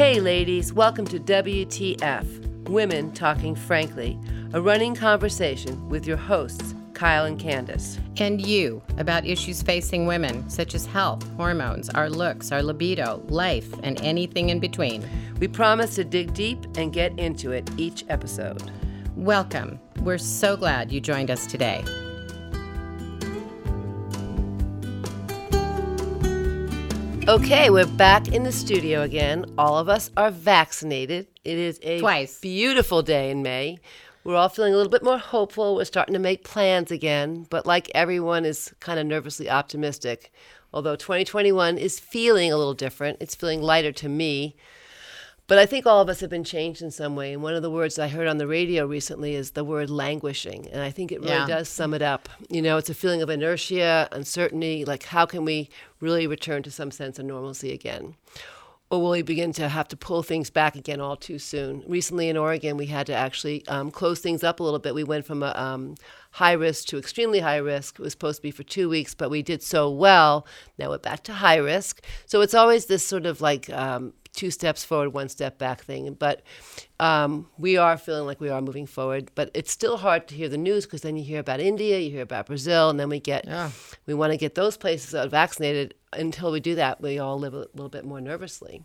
Hey, ladies, welcome to WTF Women Talking Frankly, a running conversation with your hosts, Kyle and Candace. And you about issues facing women, such as health, hormones, our looks, our libido, life, and anything in between. We promise to dig deep and get into it each episode. Welcome. We're so glad you joined us today. Okay, we're back in the studio again. All of us are vaccinated. It is a Twice. beautiful day in May. We're all feeling a little bit more hopeful. We're starting to make plans again, but like everyone is kind of nervously optimistic. Although 2021 is feeling a little different. It's feeling lighter to me. But I think all of us have been changed in some way. And one of the words I heard on the radio recently is the word languishing. And I think it really Yeah. does sum it up. You know, it's a feeling of inertia, uncertainty. Like, how can we really return to some sense of normalcy again? Or will we begin to have to pull things back again all too soon? Recently in Oregon, we had to actually um, close things up a little bit. We went from a um, high risk to extremely high risk. It was supposed to be for two weeks, but we did so well. Now we're back to high risk. So it's always this sort of like um, two steps forward, one step back thing. But um, we are feeling like we are moving forward. But it's still hard to hear the news because then you hear about India, you hear about Brazil, and then we get Yeah. we want to get those places vaccinated. Until we do that, we all live a little bit more nervously.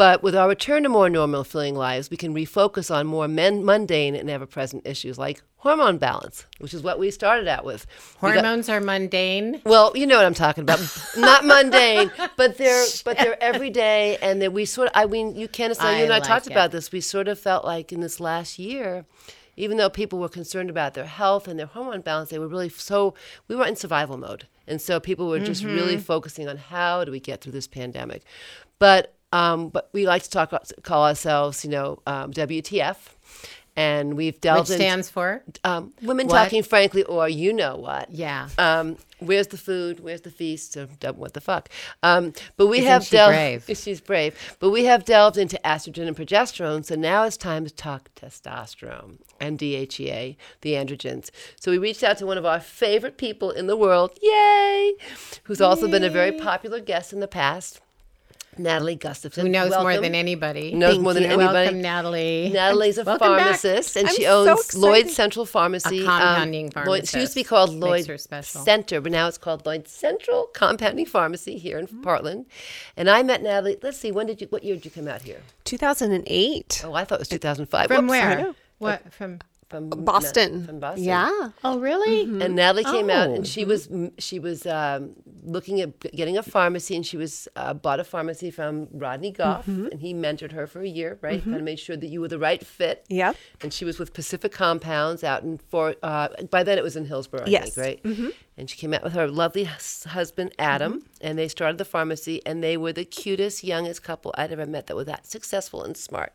But with our return to more normal feeling lives, we can refocus on more men- mundane and ever present issues like hormone balance, which is what we started out with. We got- Hormones are mundane. well, you know what I'm talking about. Not mundane, but they're but they're everyday, and that we sort of. I mean, you Candace, and I, you I and I like talked it. about this. We sort of felt like in this last year, even though people were concerned about their health and their hormone balance, they were really so. We were in survival mode, and so people were just really Mm-hmm. focusing on how do we get through this pandemic. But um, but we like to talk call ourselves, you know, um, WTF. And we've Which delved into stands for? um, women What? talking frankly, or you know what? Yeah. Um, where's the food? Where's the feast? So, what the fuck? Um, but we Isn't have she delved. brave? She's brave. But we have delved into estrogen and progesterone. So now it's time to talk testosterone and DHEA, the androgens. So we reached out to one of our favorite people in the world, yay, who's also been a very popular guest in the past, Natalie Gustafson. Who knows more than anybody? Knows more than anybody. Welcome, Natalie. Natalie's a Welcome back. pharmacist, and I'm she owns excited. Lloyd Central Pharmacy. A compounding um, Lloyd, she used to be called Makes Lloyd. Center, but now it's called Lloyd Central Compounding Pharmacy here in Mm-hmm. Portland. And I met Natalie. Let's see, when did you? What year did you come out here? 2008. Oh, I thought it was 2005. From Whoops. where? What? From. From Boston. From Boston. Yeah. Oh, really? And Natalie came out, Oh. and she was she was um, looking at getting a pharmacy, and she was uh, bought a pharmacy from Rodney Goff, Mm-hmm. and he mentored her for a year, right? Kind of made sure that you were the right fit. Yeah. And she was with Pacific Compounds out in Fort. Uh, by then, it was in Hillsboro, I Yes. think, right? And she came out with her lovely husband Adam, and they started the pharmacy, and they were the cutest, youngest couple I'd ever met that were that successful and smart.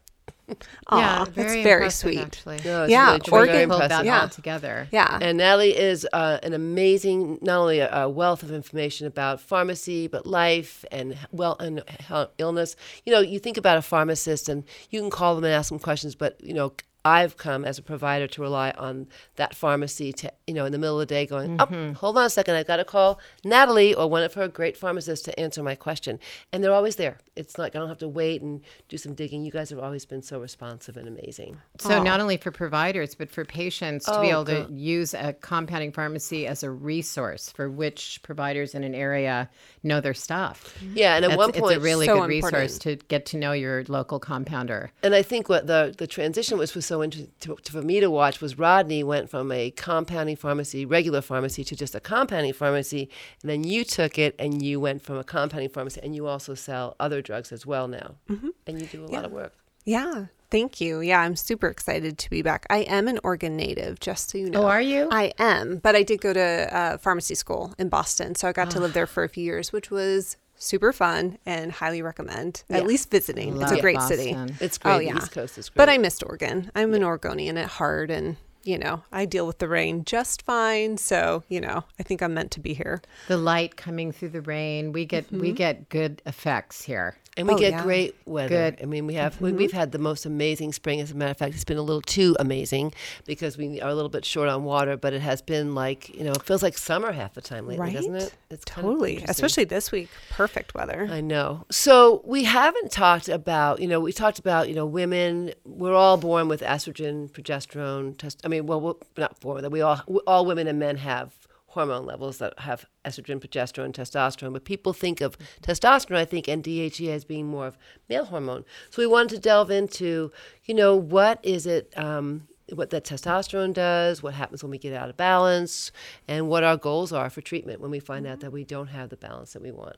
Yeah, Aw, very that's very sweet. Actually. No, Yeah, really truly Oregon pulled that Yeah. all together. Yeah. And Natalie is uh, an amazing, not only a, a wealth of information about pharmacy, but life and well and he- illness. You know, you think about a pharmacist, and you can call them and ask them questions, but you know. I've come as a provider to rely on that pharmacy to, you know, in the middle of the day going, oh, mm-hmm. hold on a second, I've got to call Natalie or one of her great pharmacists to answer my question. And they're always there. It's like I don't have to wait and do some digging. You guys have always been so responsive and amazing. So not only for providers, but for patients to be Oh, able to use a compounding pharmacy as a resource for which providers in an area know their stuff. Yeah, and at That's- one point, it's a really so good resource to get to know your local compounder. And I think what the the transition was was so interesting to, to, for me to watch was Rodney went from a compounding pharmacy, regular pharmacy, to just a compounding pharmacy, and then you took it and you went from a compounding pharmacy, and you also sell other drugs as well now, Mm-hmm. and you do a lot of work. Yeah. Thank you. Yeah, I'm super excited to be back. I am an Oregon native, just so you know. Oh, are you? I am, but I did go to uh, pharmacy school in Boston, so I got to live there for a few years, which was super fun and highly recommend. At least visiting. it's a great city. It's oh, great. Oh yeah, East Coast is great. but I missed Oregon. I'm an Oregonian at heart, and you know, I deal with the rain just fine. So, you know, I think I'm meant to be here. The light coming through the rain. We get we mm-hmm. get good effects here. And we Oh, get yeah. great weather. Good. I mean, we have we, mm-hmm. we've had the most amazing spring. As a matter of fact, it's been a little too amazing because we are a little bit short on water. But it has been like you know, it feels like summer half the time lately, doesn't it? It's kind of Totally. Especially this week. Perfect weather. I know. So we haven't talked about, you know, we talked about, you know, women. We're all born with estrogen, progesterone. Test. I mean, well, we're not born with it. We all, all women and men have hormone levels that have estrogen, progesterone, testosterone. But people think of testosterone, I think, and DHEA as being more of male hormone. So we wanted to delve into, you know, what is it. Um, what that testosterone does, what happens when we get out of balance, and what our goals are for treatment when we find out that we don't have the balance that we want.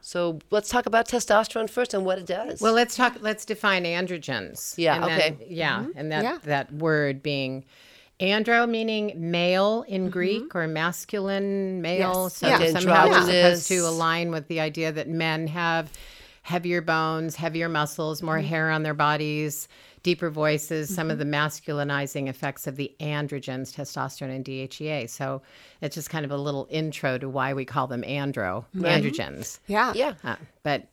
So let's talk about testosterone first and what it does. Well, let's talk. Let's define androgens. Yeah, And then- okay. yeah, and that Yeah. that word being andro meaning male in mm-hmm. Greek or masculine male. Yes. So Yeah. somehow it's Androgynous. supposed to align with the idea that men have heavier bones, heavier muscles, more mm-hmm. hair on their bodies, deeper voices, some of mm-hmm. the masculinizing effects of the androgens, testosterone and DHEA. So it's just kind of a little intro to why we call them andro, androgens. Yeah. yeah. Uh, but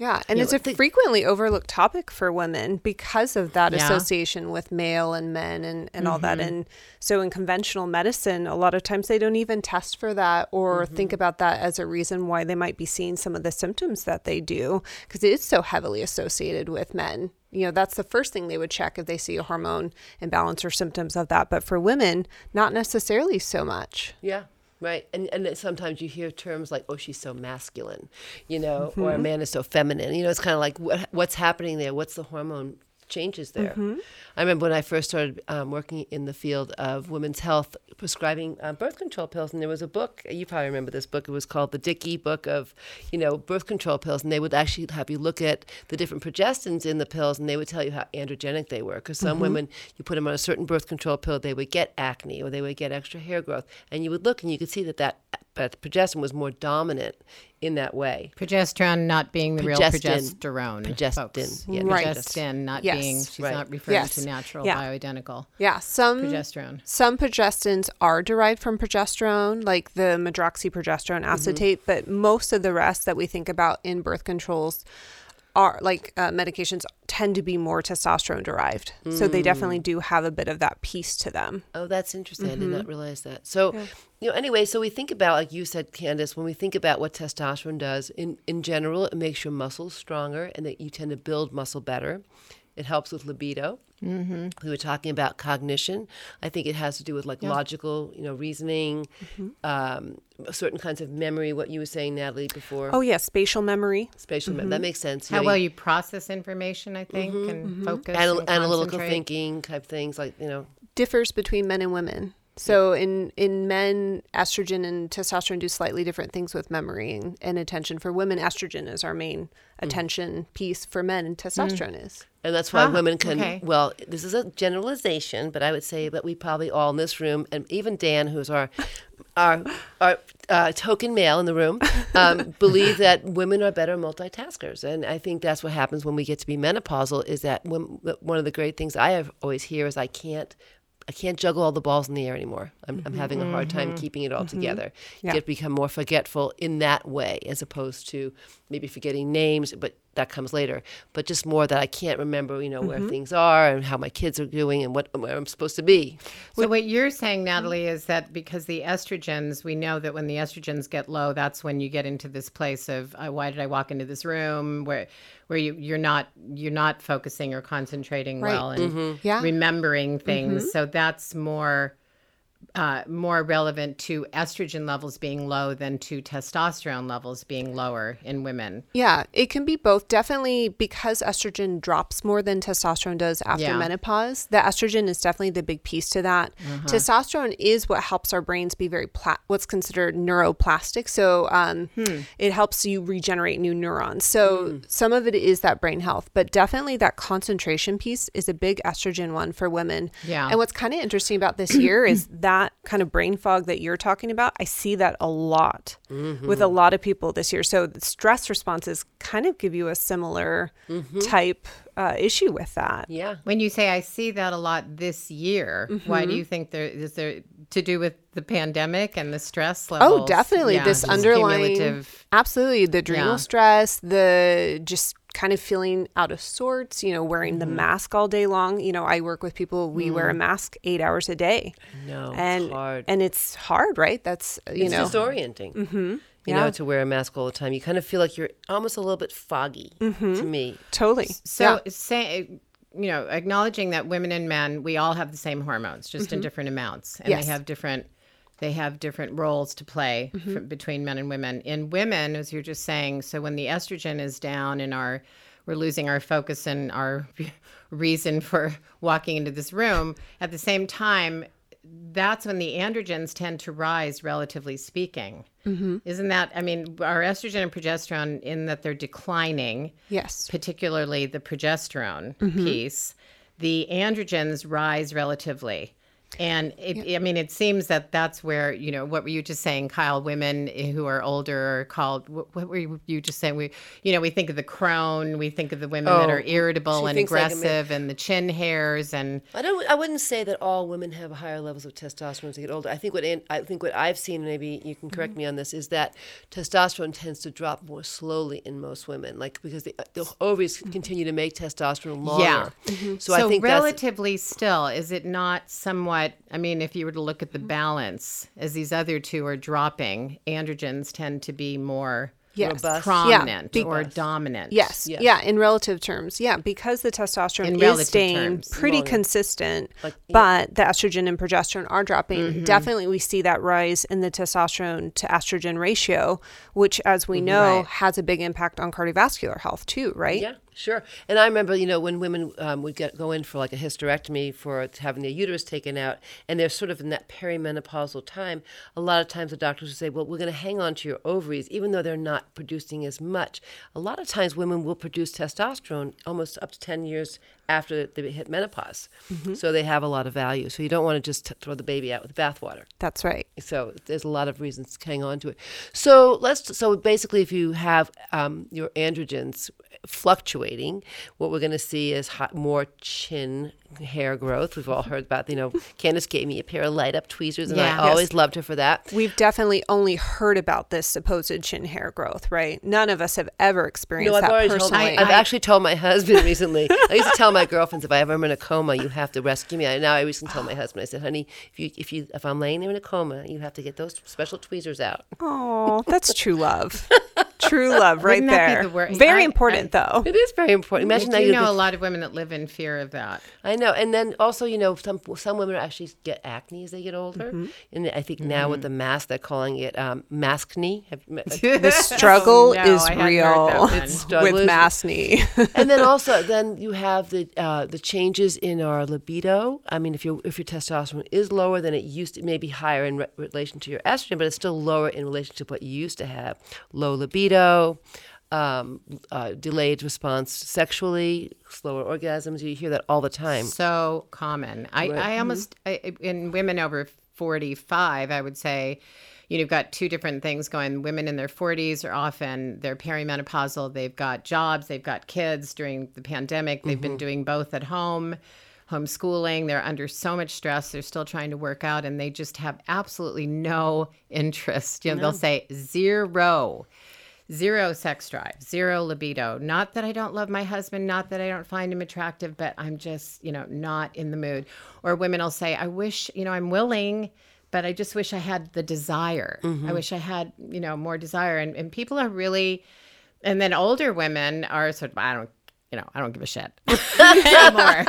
Yeah, and Yeah, it's a but the- frequently overlooked topic for women because of that Yeah. association with male and men and, and all that. Mm-hmm. And so in conventional medicine, a lot of times they don't even test for that or mm-hmm. think about that as a reason why they might be seeing some of the symptoms that they do because it is so heavily associated with men. You know, that's the first thing they would check if they see a hormone imbalance or symptoms of that. But for women, not necessarily so much. Yeah. Right. And and then sometimes you hear terms like, oh, she's so masculine, you know, or a mm-hmm. man is so feminine. You know, it's kind of like what, what's happening there? What's the hormone changes there? I remember when I first started um, working in the field of women's health, prescribing uh, birth control pills, and there was a book. You probably remember this book. It was called the Dickey Book of, you know, birth control pills, and they would actually have you look at the different progestins in the pills, and they would tell you how androgenic they were. Because some women, you put them on a certain birth control pill, they would get acne or they would get extra hair growth, and you would look and you could see that that, that progestin was more dominant in that way. Progesterone not being the real progesterone. Progestin, folks. yeah, Right. Progestin not Yes. being, she's Right. not referring Yes. to natural Yeah. bioidentical Yeah, some progesterone. Some progestins are derived from progesterone, like the medroxyprogesterone mm-hmm. acetate, but most of the rest that we think about in birth controls are like uh, medications tend to be more testosterone derived. So they definitely do have a bit of that piece to them. Oh, that's interesting. I did not realize that. So, you know, anyway, so we think about, like you said, Candace, when we think about what testosterone does, in, in general, it makes your muscles stronger and that you tend to build muscle better. It helps with libido. Mm-hmm. We were talking about cognition. I think it has to do with like logical, you know, reasoning, mm-hmm. um, certain kinds of memory. What you were saying, Natalie, before Oh yeah, spatial memory. spatial memory. Mm-hmm. That makes sense. you How know, well you process information, I think, mm-hmm. and focus. anal- and analytical thinking type things, like you know, differs between men and women. So in in men, estrogen and testosterone do slightly different things with memory and, and attention. For women, estrogen is our main mm. attention piece. For men, and testosterone mm. is. And that's why Ah, women can, okay. well, this is a generalization, but I would say that we probably all in this room, and even Dan, who's our our, our uh, token male in the room, um, believe that women are better multitaskers. And I think that's what happens when we get to be menopausal is that when, one of the great things I have always hear is I can't I can't juggle all the balls in the air anymore. I'm, I'm having a hard time keeping it all together. Yeah. You get become more forgetful in that way, as opposed to maybe forgetting names, but that comes later. But just more that I can't remember, you know, where mm-hmm. things are and how my kids are doing and what where I'm supposed to be. So what you're saying, mm-hmm. Natalie, is that because the estrogens, we know that when the estrogens get low, that's when you get into this place of uh, why did I walk into this room where where you you're not you're not focusing or concentrating Right. well and mm-hmm. Yeah. remembering things. So that's more uh, more relevant to estrogen levels being low than to testosterone levels being lower in women. Yeah, it can be both. Definitely because estrogen drops more than testosterone does after Yeah. menopause. The estrogen is definitely the big piece to that. Testosterone is what helps our brains be very pla- what's considered neuroplastic. So um, it helps you regenerate new neurons. So some of it is that brain health, but definitely that concentration piece is a big estrogen one for women. Yeah. And what's kind of interesting about this year is that that kind of brain fog that you're talking about, I see that a lot with a mm-hmm. lot of people this year. So the stress responses kind of give you a similar mm-hmm. type uh, issue with that. Yeah. When you say I see that a lot this year, why Mm-hmm. do you think there is there to do with the pandemic and the stress levels? Oh, definitely. Yeah, this underlying, cumulative- absolutely, the adrenal Yeah. stress, the just kind of feeling out of sorts, you know, wearing Mm-hmm. the mask all day long. You know, I work with people, we wear a mask eight hours a day. No, and, it's hard. and it's hard, right? That's, you it's know, disorienting. Mm-hmm. You Yeah. know, to wear a mask all the time, you kind of feel like you're almost a little bit foggy Mm-hmm. to me. totally. So yeah. say you know, acknowledging that women and men, we all have the same hormones, just in different amounts, and Mm-hmm. Yes. they have different they have different roles to play Mm-hmm. f- between men and women. In women, as you're just saying, so when the estrogen is down and our we're losing our focus and our reason for walking into this room, at the same time, that's when the androgens tend to rise, relatively speaking. Mm-hmm. Isn't that? I mean, our estrogen and progesterone, in that they're declining, yes. particularly the progesterone Mm-hmm. piece, the androgens rise relatively. And it, I mean, it seems that that's where, you know, what were you just saying, Kyle? Women who are older are called, what, what were you just saying? We, you know, we think of the crone, we think of the women that Oh, are irritable and thinks like aggressive and the chin hairs and, I don't. I wouldn't say that all women have higher levels of testosterone as they get older. I think what I think what I've seen, maybe you can correct mm-hmm. me on this, is that testosterone tends to drop more slowly in most women, like because the, the ovaries continue to make testosterone longer. Yeah. So, I think that's relatively still, is it not somewhat? I mean, if you were to look at the balance, as these other two are dropping, androgens tend to be more Yes. Robust. prominent be- or dominant. Yes. Yes. Yeah. In relative terms. Yeah. Because the testosterone In is staying terms. pretty Longer. consistent, Like, but the estrogen and progesterone are dropping. Mm-hmm. Definitely, we see that rise in the testosterone to estrogen ratio, which, as we know, Mm-hmm. Right. has a big impact on cardiovascular health too, right? Yeah, sure. And I remember, you know, when women um, would get go in for like a hysterectomy for having their uterus taken out, and they're sort of in that perimenopausal time. A lot of times, the doctors would say, "Well, we're going to hang on to your ovaries, even though they're not producing as much." A lot of times, women will produce testosterone almost up to ten years after they hit menopause, so they have a lot of value. So you don't want to just t- throw the baby out with the bathwater. That's right. So there's a lot of reasons to hang on to it. So let's. So basically, if you have um, your androgens fluctuating, what we're going to see is hot, more chin hair growth. We've all heard about. You know, Candace gave me a pair of light up tweezers, and Yeah. I always loved her for that. We've definitely only heard about this supposed chin hair growth, right? None of us have ever experienced No, I've that told. personally. I've actually told my husband recently. I used to tell my girlfriends if I ever am in a coma, you have to rescue me. And now I recently told my husband. I said, "Honey, if you if you if I'm laying there in a coma, you have to get those special tweezers out." Oh, that's true love. true love right Wouldn't be there. the wor- Very I- important though. It is very important. Imagine I that you know a lot of women that live in fear of that. I know, and then also, you know, some some women actually get acne as they get older, Mm-hmm. and I think now with the mask, they're calling it um, maskne. The struggle no, is I hadn't heard real. It's struggle with is- Masney. and then also, then you have the uh, the changes in our libido. I mean, if your if your testosterone is lower than it used to, it may be higher in re- relation to your estrogen, but it's still lower in relation to what you used to have. Low libido. Um, uh, delayed response sexually, slower orgasms. You hear that all the time. So common. I, Right. I almost, I, in women over 45, I would say, you know, you've got two different things going. Women in their 40s are often, they're perimenopausal. They've got jobs, they've got kids during the pandemic. They've been doing both at home, homeschooling. They're under so much stress. They're still trying to work out and they just have absolutely no interest. You know, they'll say zero zero sex drive, zero libido. Not that I don't love my husband, not that I don't find him attractive, but I'm just, you know, not in the mood. Or women will say, I wish, you know, I'm willing, but I just wish I had the desire. I mm-hmm. wish I had, you know, more desire. And, and people are really, and then older women are sort of, I don't, you know, I don't give a shit anymore.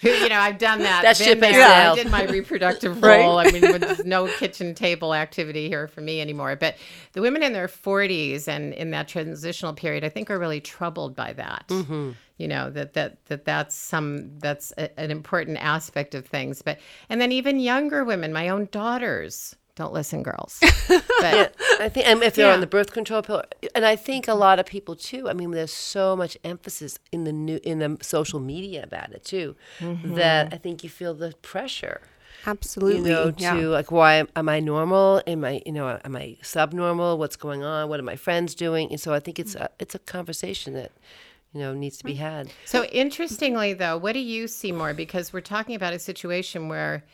you know, I've done that. That ship there. I did my reproductive Right. role. I mean, there's no kitchen table activity here for me anymore. But the women in their 40s and in that transitional period, I think, are really troubled by that. Mm-hmm. You know that that that that's some that's a, an important aspect of things. But and then even younger women, my own daughters. Don't listen, girls. But I think, and if they're Yeah. on the birth control pill, and I think a lot of people too. I mean, there's so much emphasis in the new in the social media about it too, Mm-hmm. that I think you feel the pressure. Absolutely. You know, yeah. to like, why am, am I normal? Am I, you know, am I subnormal? What's going on? What are my friends doing? And so I think it's a, it's a conversation that, you know, needs to be had. So interestingly, though, what do you see more? Because we're talking about a situation where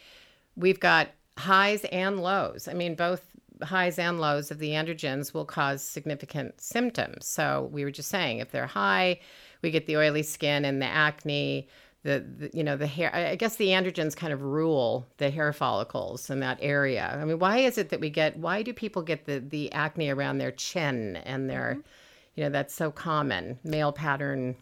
we've got highs and lows. I mean, both highs and lows of the androgens will cause significant symptoms. So we were just saying, if they're high, we get the oily skin and the acne. The, the you know the hair I guess the androgens kind of rule the hair follicles in that area. I mean, why is it that we get why do people get the the acne around their chin and their mm-hmm. you know that's so common male pattern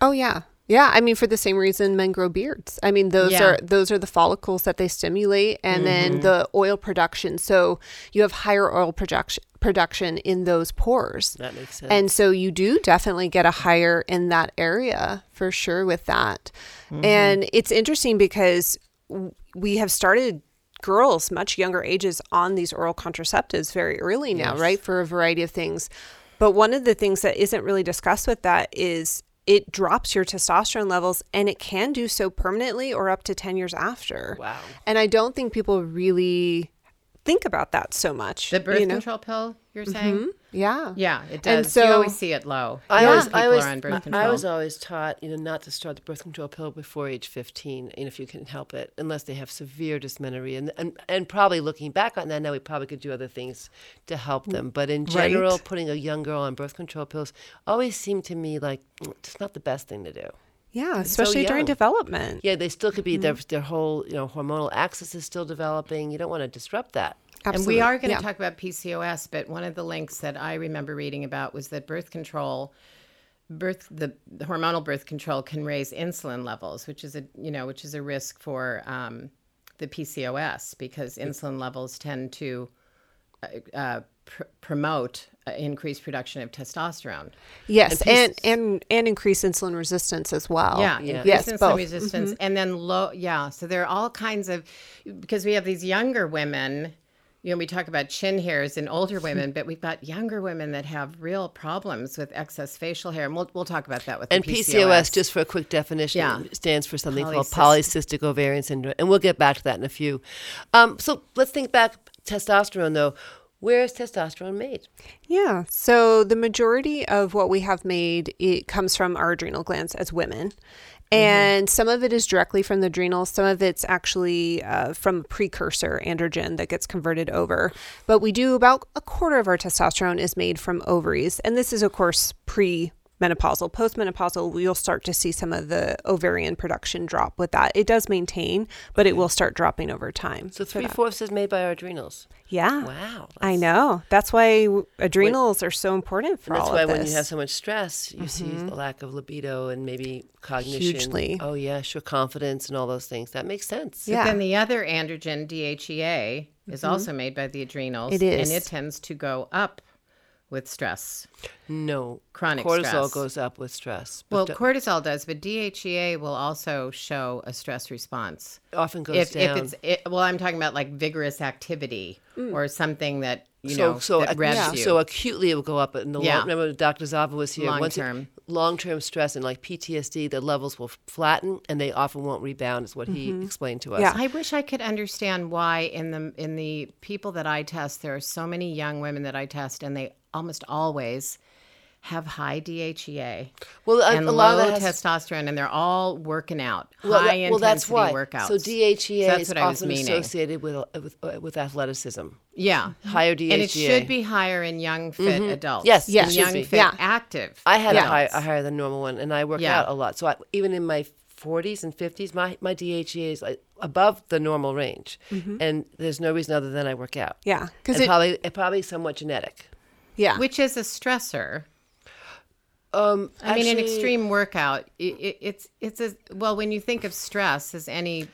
Oh yeah. Yeah, I mean for the same reason men grow beards. I mean those Yeah. are those are the follicles that they stimulate and then mm-hmm. the oil production. So you have higher oil production production in those pores. That makes sense. And so you do definitely get a higher in that area for sure with that. Mm-hmm. And it's interesting because we have started girls much younger ages on these oral contraceptives very early now, Yes. right? For a variety of things. But one of the things that isn't really discussed with that is it drops your testosterone levels and it can do so permanently or up to 10 years after. Wow. And I don't think people really think about that so much. The birth you know? control pill, you're saying? Mm-hmm. Yeah. Yeah, it And does. you always see it low. I Yeah. always, people I always, are on birth I- control. I was always taught, you know, not to start the birth control pill before age 15, and if you can help it, unless they have severe dysmenorrhea. And, and, and probably looking back on that now, we probably could do other things to help them. But in general, Right. putting a young girl on birth control pills always seemed to me like mm, it's not the best thing to do. Yeah, especially during development. Yeah, they still could be, their, Mm-hmm. their whole, you know, hormonal axis is still developing. You don't want to disrupt that. And we are going to Yeah. talk about PCOS, but one of the links that I remember reading about was that birth control, birth the, the hormonal birth control can raise insulin levels, which is a you know which is a risk for um, the PCOS because insulin levels tend to uh, uh, pr- promote uh, increased production of testosterone. Yes, And and and and increase insulin resistance as well. Yeah, Yeah. Yes, insulin both. resistance, and then low. Yeah, so there are all kinds of because we have these younger women. You know, we talk about chin hairs in older women, but we've got younger women that have real problems with excess facial hair, and we'll we'll talk about that with the And the PCOS, just for a quick definition, Yeah. stands for something called Polycystic- polycystic ovarian syndrome, and we'll get back to that in a few. Um, so let's think back testosterone, though. Where is testosterone made? Yeah. So the majority of what we have made it comes from our adrenal glands as women. And some of it is directly from the adrenals. Some of it's actually uh, from precursor androgen that gets converted over. But we do about a quarter of our testosterone is made from ovaries. And this is, of course, pre menopausal. Postmenopausal, you'll start to see some of the ovarian production drop with that. It does maintain, but it will start dropping over time. So three fourths is made by our adrenals. Yeah. Wow, I know. That's why w- adrenals are so important for And that's all why when you have so much stress, you see mm-hmm. the lack of libido and maybe cognition. Hugely. Oh yeah, sure, confidence and all those things. That makes sense. Yeah. Then the other androgen, DHEA, is mm-hmm. also made by the adrenals. It is. and it tends to go up with stress. No, Chronic cortisol stress. goes up with stress. But Well, d- cortisol does, but DHEA will also show a stress response. often goes if, down. if it's it, well i'm talking about like vigorous activity mm. or something that you so know so that ac- revs you so acutely it will go up in the Yeah. long, remember Dr. Zava was here. Long term, long-term stress and like PTSD the levels will flatten and they often won't rebound is what he mm-hmm. explained to us Yeah. i wish i could understand why in the in the people that i test there are so many young women that i test and they almost always have high DHEA well a, and a lot low of that has, testosterone, and they're all working out, well, high that- well that's intensity why workouts. so DHEA that's is what I was often associated with with, uh, with athleticism yeah, higher DHEA and it should be higher in young fit adults. Yes, yes, it should young be. fit Yeah. active. I had a, high, a higher than normal one, and I work Yeah. out a lot. So I, even in my 40s and 50s, my, my DHEA is like above the normal range, and there's no reason other than I work out. Yeah, because and it, probably it probably somewhat genetic. Yeah, which is a stressor. Um, I mean, an extreme workout. It, it, it's it's a well. When you think of stress as any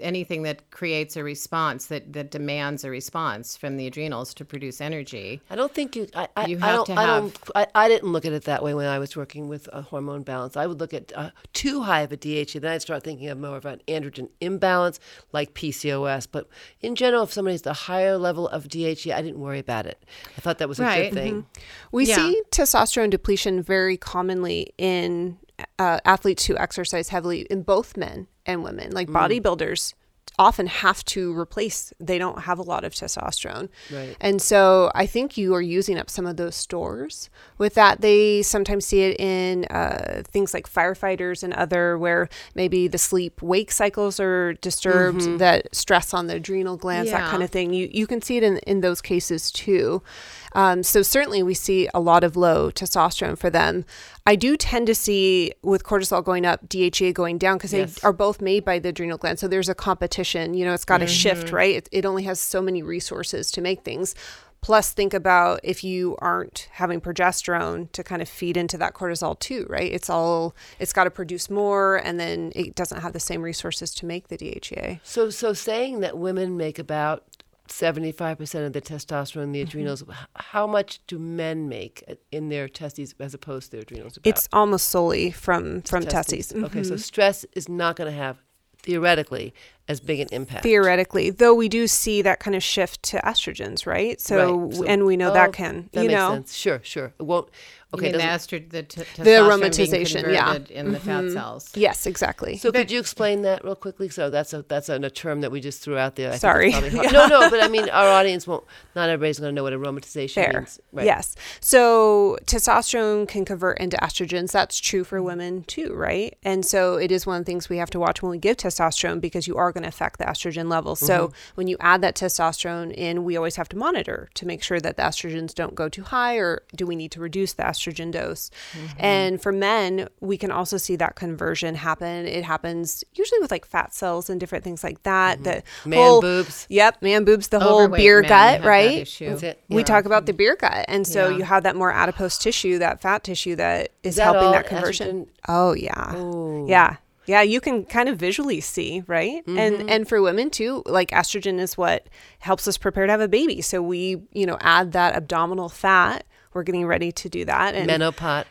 anything that creates a response that that demands a response from the adrenals to produce energy. I don't think you. I, I, You I have don't. to I don't. have- I, I didn't look at it that way when I was working with a hormone balance. I would look at uh, too high of a DHEA. Then I'd start thinking of more of an androgen imbalance, like PCOS. But in general, if somebody has a higher level of DHEA, I didn't worry about it. I thought that was a Right. good thing. we yeah. see testosterone depletion very commonly in uh, athletes who exercise heavily in both men and women, like bodybuilders. often have to replace they don't have a lot of testosterone. Right. and so i think you are using up some of those stores. With that they sometimes see it in uh, things like firefighters and other where maybe the sleep wake cycles are disturbed that stress on the adrenal glands that kind of thing. You, you can see it in, in those cases too um, so certainly we see a lot of low testosterone for them. I do tend to see with cortisol going up, DHEA going down because Yes. they are both made by the adrenal gland. So there's a competition. You know, it's got to shift, right? It, it only has so many resources to make things. Plus, think about if you aren't having progesterone to kind of feed into that cortisol too, right? It's all it's got to produce more, and then it doesn't have the same resources to make the DHEA. So, so saying that women make about seventy-five percent of the testosterone in the Mm-hmm. adrenals, how much do men make in their testes as opposed to their adrenals? About? It's almost solely from from testes. Okay, so Mhm. stress is not going to have theoretically as big an impact. theoretically though we do see that kind of shift to estrogens right so, Right, so- and we know oh, that can That you makes know sense. Sure, sure. It won't. Okay, Okay. the, doesn't- the, t- The testosterone being aromatization, yeah. converted in the fat cells. yes exactly So could you explain that real quickly? So that's a that's a, a term that we just threw out there. I Sorry. probably No, no, but I mean our audience won't. Not everybody's going to know what aromatization Fair. means. Right. Yes. So testosterone can convert into estrogens. That's true Mm-hmm. for women too, right? And so it is one of the things we have to watch when we give testosterone because you are going to affect the estrogen levels. So Mm-hmm. when you add that testosterone in, we always have to monitor to make sure that the estrogens don't go too high or do we need to reduce the estrogen dose. Mm-hmm. And for men, we can also see that conversion happen. It happens usually with like fat cells and different things like that. The Mm-hmm. Man whole, boobs. Yep, man boobs, the whole beer gut, right? issue. That's it. we Yeah. talk about the beer gut and so Yeah. you have that more adipose tissue that fat tissue that is, that helping all that conversion estrogen? oh yeah Oh. yeah yeah you can kind of visually see right Mm-hmm. and and for women too like estrogen is what helps us prepare to have a baby so we you know add that abdominal fat we're getting ready to do that and Menopause.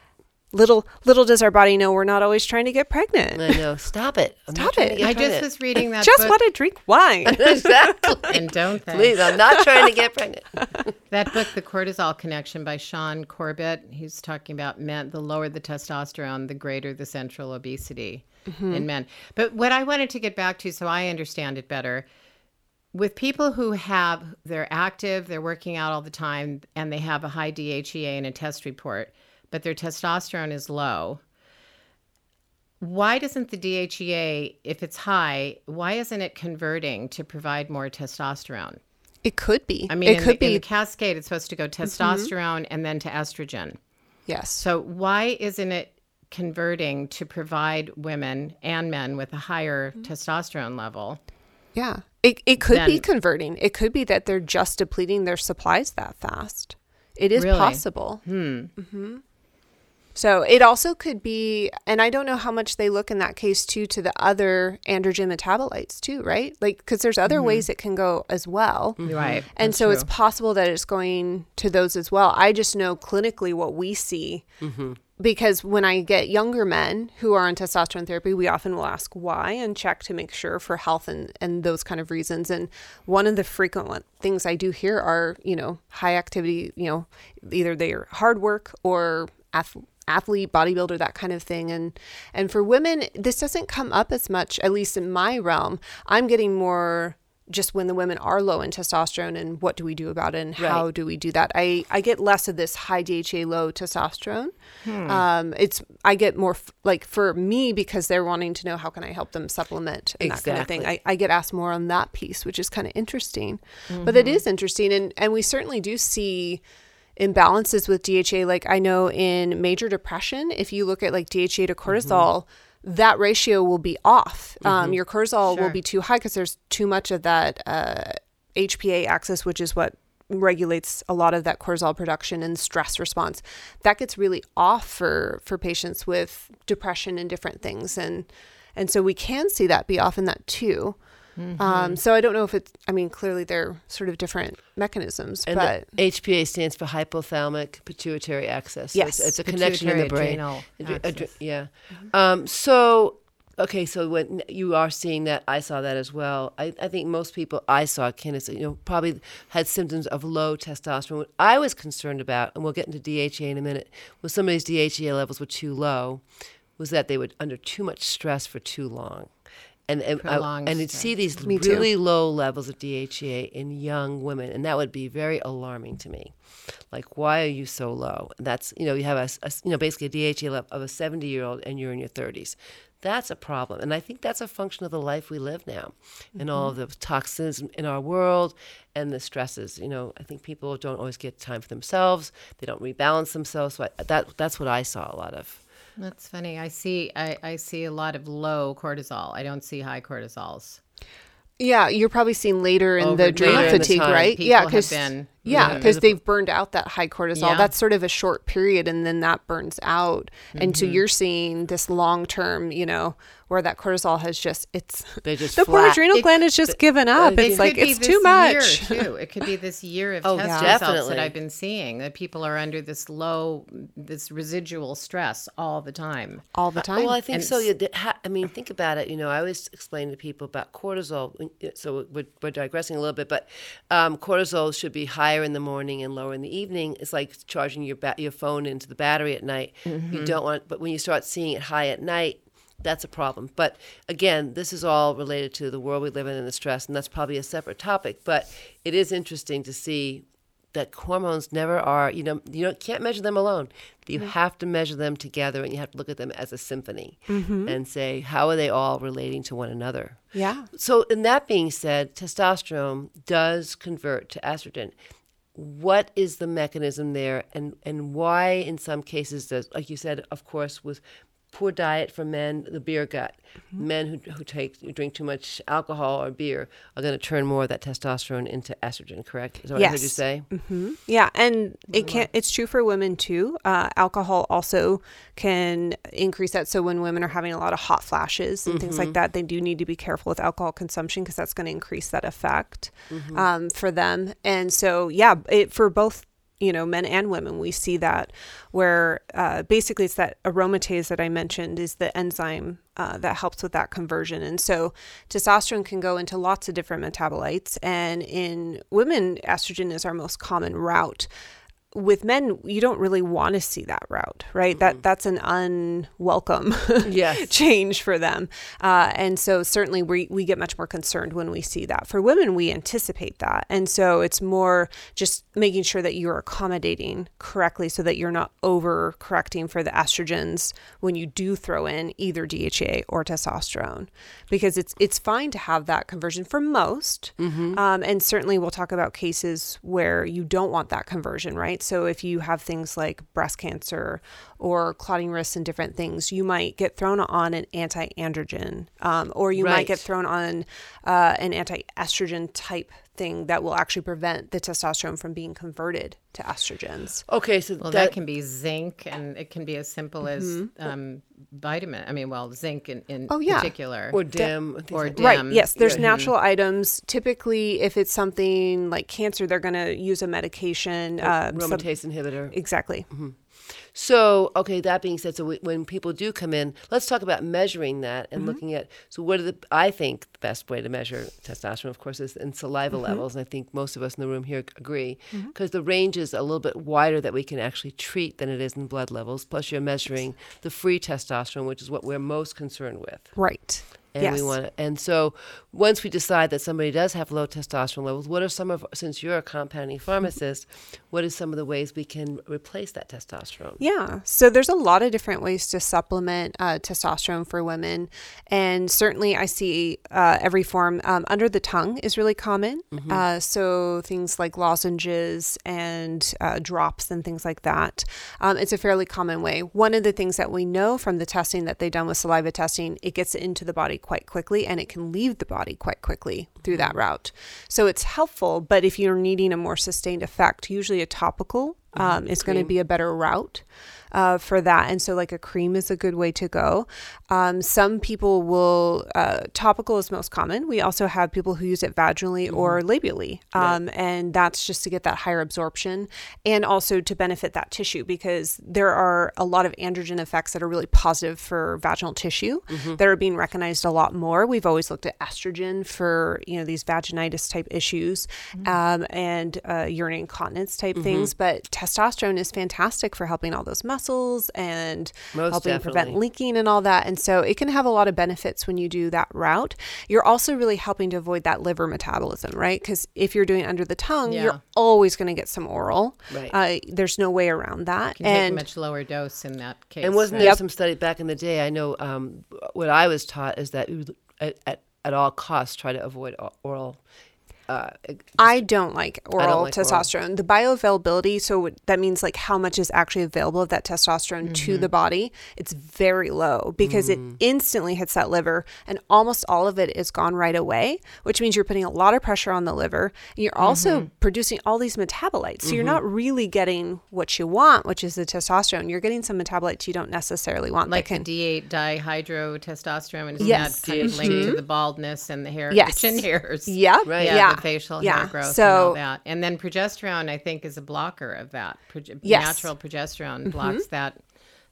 Little little does our body know we're not always trying to get pregnant I know. Stop it. I'm Stop it. I just was reading that just book, want to drink wine exactly. and don't they? Please, I'm not trying to get pregnant. That book, The Cortisol Connection by Shawn Talbott, he's talking about men, the lower the testosterone, the greater the central obesity mm-hmm. in men. But what I wanted to get back to, so I understand it better, with people who have, they're active, they're working out all the time, and they have a high DHEA in a test report, but their testosterone is low. Why doesn't the DHEA, if it's high, why isn't it converting to provide more testosterone? it could be I mean, it could the, in the be cascade, it's supposed to go mm-hmm. testosterone and then to estrogen. yes So why isn't it converting to provide women and men with a higher mm-hmm. testosterone level? Yeah. It, it could be converting. It could be that they're just depleting their supplies that fast. It is Really? possible. Hmm. Mm-hmm. So it also could be, and I don't know how much they look in that case too to the other androgen metabolites too, right? Like, because there's other mm-hmm. ways it can go as well. Mm-hmm. Right. And that's so it's possible that it's going to those as well. I just know clinically what we see mm-hmm. because when I get younger men who are on testosterone therapy, we often will ask why and check to make sure for health and, and those kind of reasons. And one of the frequent one, things I do here are, you know, high activity, you know, either they're hard work or ath- athlete, bodybuilder, that kind of thing. And and for women, this doesn't come up as much, at least in my realm. I'm getting more just when the women are low in testosterone and what do we do about it and how do we do that? I i get less of this high dha low testosterone. Um it's i get more f- like for me because they're wanting to know how can i help them supplement and that kind of thing. I, I get asked more on that piece which is kind of interesting. But it is interesting and and we certainly do see imbalances with DHA. Like I know in major depression, if you look at like DHA to cortisol, that ratio will be off. Um, your cortisol will be too high because there's too much of that uh, HPA axis, which is what regulates a lot of that cortisol production and stress response. That gets really off for for patients with depression and different things, and and so we can see that be off in that too. Um, so I don't know if it's. I mean, clearly they're sort of different mechanisms, And but the HPA stands for hypothalamic pituitary axis. So Yes. it's, it's a connection in the brain. adrenal Adre- adre- axis. yeah. Um, so, okay, so when you are seeing that, I saw that as well. I, I think most people I saw, Candace, you know, probably had symptoms of low testosterone. What I was concerned about, and we'll get into DHEA in a minute, was some of these DHA levels were too low, was that they were under too much stress for too long. And and, I- and see these Me too. really low levels of DHEA in young women, and that would be very alarming to me. Like, why are you so low? That's you know you have a, a you know basically a DHEA level of a seventy year old, and you're in your thirties. That's a problem, and I think that's a function of the life we live now, and all of the toxins in our world, and the stresses. You know, I think people don't always get time for themselves. They don't rebalance themselves. So I, that that's what I saw a lot of. That's funny. I see. I, I see a lot of low cortisol. I don't see high cortisols. Yeah, you're probably seeing later in Over- the later adrenal in the fatigue, time, right? people yeah, because yeah, because they've burned out that high cortisol. Yeah. That's sort of a short period, and then that burns out, and Mm-hmm. so you're seeing this long term, you know, where that cortisol has just it's They just the poor adrenal It- gland has just given up. it It's It like could be it's this too much. Year too. It could be this year of Oh, test yeah. results Definitely. that I've been seeing that people are under this low, this residual stress all the time. all the time. Well, I think And so. s- You, th- ha- I mean, think about it. You know, I always explain to people about cortisol. So we're, we're digressing a little bit, but um, cortisol should be higher in the morning and lower in the evening. It's like charging your ba- your phone into the battery at night. You don't want, but when you start seeing it high at night, that's a problem. But again, this is all related to the world we live in and the stress, and that's probably a separate topic. But it is interesting to see that hormones never are you know you don't, can't measure them alone you mm-hmm. have to measure them together and you have to look at them as a symphony mm-hmm. and say how are they all relating to one another yeah. so in that being said testosterone does convert to estrogen what is the mechanism there and and why in some cases does like you said of course with poor diet for men the beer gut men who, who take who drink too much alcohol or beer are going to turn more of that testosterone into estrogen correct is that what i heard you Yes. say Yeah, and it can it's true for women too. Uh, alcohol also can increase that. So when women are having a lot of hot flashes and things like that, they do need to be careful with alcohol consumption because that's going to increase that effect um, for them. And so yeah, it, for both you know men and women we see that where uh, basically it's that aromatase that i mentioned is the enzyme uh, that helps with that conversion. And so testosterone can go into lots of different metabolites. And in women estrogen is our most common route with men you don't really want to see that route right? That that's an unwelcome Yes. change for them. Uh, and so certainly we, we get much more concerned when we see that. For women we anticipate that. And so it's more just making sure that you're accommodating correctly so that you're not over correcting for the estrogens when you do throw in either DHA or testosterone. Because it's it's fine to have that conversion for most. Um, and certainly we'll talk about cases where you don't want that conversion right so if you have things like breast cancer or clotting risks and different things you might get thrown on an anti-androgen um, or you might get thrown on uh, an anti-estrogen type thing that will actually prevent the testosterone from being converted to estrogens okay so Well, that, that, can be zinc, and it can be as simple as um, vitamin. I mean, well, zinc in, in Oh, yeah. particular. or DIM things or like- DIM. Right. Yes. There's Yeah. natural items. Typically, if it's something like cancer, they're going to use a medication. Uh, some- aromatase inhibitor exactly. So, okay, that being said, so we, when people do come in, let's talk about measuring that and mm-hmm. looking at. So, what are the? I think the best way to measure testosterone, of course, is in saliva mm-hmm. levels, and I think most of us in the room here agree, mm-hmm. because the range is a little bit wider that we can actually treat than it is in blood levels. Plus, you're measuring the free testosterone, which is what we're most concerned with. Right. And yes. we want to, and so once we decide that somebody does have low testosterone levels, what are some of since you're a compounding pharmacist, what are some of the ways we can replace that testosterone? Yeah. So there's a lot of different ways to supplement uh, testosterone for women. And certainly I see uh, every form um, under the tongue is really common. Uh, so things like lozenges and uh, drops and things like that. Um, it's a fairly common way. One of the things that we know from the testing that they've done with saliva testing, it gets into the body quite quickly and it can leave the body quite quickly through that route. So it's helpful, but if you're needing a more sustained effect, usually a topical um, is going to be a better route uh, for that. And so, like a cream is a good way to go. Um, some people will, uh, topical is most common. We also have people who use it vaginally or labially. Um, And that's just to get that higher absorption and also to benefit that tissue because there are a lot of androgen effects that are really positive for vaginal tissue that are being recognized a lot more. We've always looked at estrogen for, you know, these vaginitis type issues um, and uh, urinary incontinence type things, but testosterone is fantastic for helping all those muscles and Most helping prevent leaking and all that. And so it can have a lot of benefits when you do that route. You're also really helping to avoid that liver metabolism, right? Because if you're doing under the tongue, Yeah. you're always going to get some oral. Right. Uh, there's no way around that. Can take and a much lower dose in that case. And wasn't right? there some study back in the day? I know um, what I was taught is that at, at, at all costs try to avoid oral. Uh, I don't like oral like oral. testosterone. The bioavailability, so that means like how much is actually available of that testosterone to Mm-hmm. the body, it's very low because it Mm. instantly hits that liver and almost all of it is gone right away, which means you're putting a lot of pressure on the liver. And you're also Mm-hmm. producing all these metabolites. So you're not really getting what you want, which is the testosterone. You're getting some metabolites you don't necessarily want. like can, the DHT dihydrotestosterone, and Yes. that kind of linked to the baldness and the hair, Yes. the chin hairs. yeah, Right. Yeah, yeah, the facial yeah. hair growth and So all that. And then progesterone, I think, is a blocker of that. Proge- Yes. Mm-hmm. Natural progesterone blocks that